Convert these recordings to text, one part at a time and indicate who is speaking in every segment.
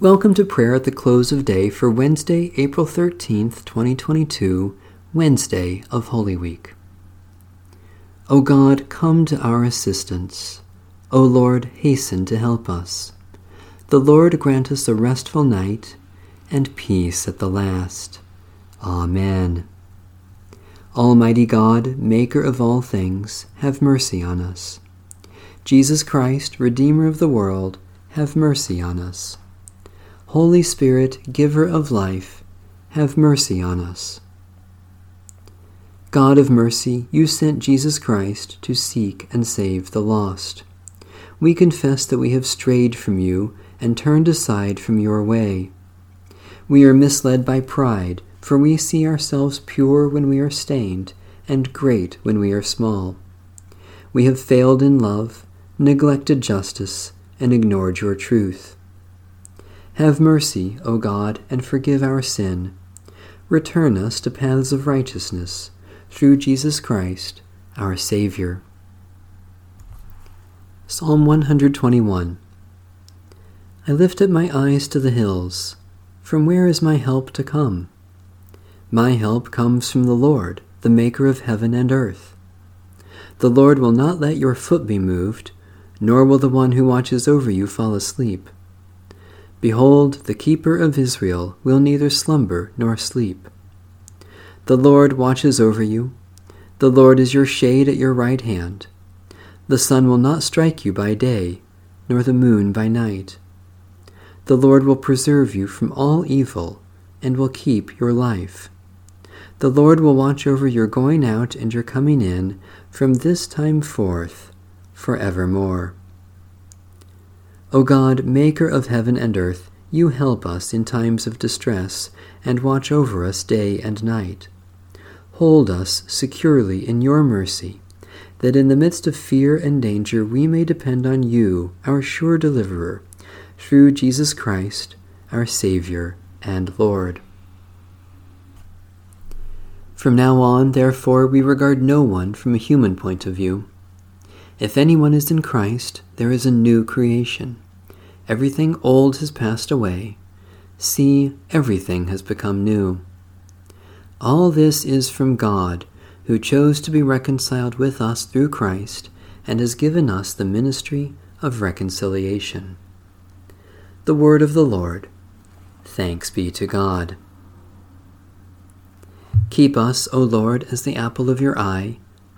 Speaker 1: Welcome to prayer at the close of day for Wednesday, April 13th, 2022, Wednesday of Holy Week. O God, come to our assistance. O Lord, hasten to help us. The Lord grant us a restful night and peace at the last. Amen. Almighty God, Maker of all things, have mercy on us. Jesus Christ, Redeemer of the world, have mercy on us. Holy Spirit, giver of life, have mercy on us. God of mercy, you sent Jesus Christ to seek and save the lost. We confess that we have strayed from you and turned aside from your way. We are misled by pride, for we see ourselves pure when we are stained, and great when we are small. We have failed in love, neglected justice, and ignored your truth. Have mercy, O God, and forgive our sin. Return us to paths of righteousness, through Jesus Christ, our Savior. Psalm 121 I lift up my eyes to the hills. From where is my help to come? My help comes from the Lord, the Maker of heaven and earth. The Lord will not let your foot be moved, nor will the one who watches over you fall asleep. Behold, the keeper of Israel will neither slumber nor sleep. The Lord watches over you. The Lord is your shade at your right hand. The sun will not strike you by day, nor the moon by night. The Lord will preserve you from all evil, and will keep your life. The Lord will watch over your going out and your coming in from this time forth forevermore. O God, Maker of heaven and earth, you help us in times of distress, and watch over us day and night. Hold us securely in your mercy, that in the midst of fear and danger we may depend on you, our sure deliverer, through Jesus Christ, our Saviour and Lord. From now on, therefore, we regard no one from a human point of view. If anyone is in Christ, there is a new creation. Everything old has passed away. See, everything has become new. All this is from God, who chose to be reconciled with us through Christ and has given us the ministry of reconciliation. The word of the Lord. Thanks be to God. Keep us, O Lord, as the apple of your eye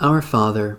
Speaker 1: Our Father,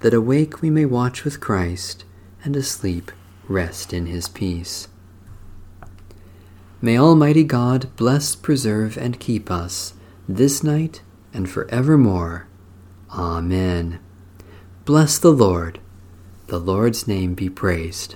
Speaker 1: that awake we may watch with Christ, and asleep rest in his peace. May Almighty God bless, preserve, and keep us this night and forevermore. Amen. Bless the Lord. The Lord's name be praised.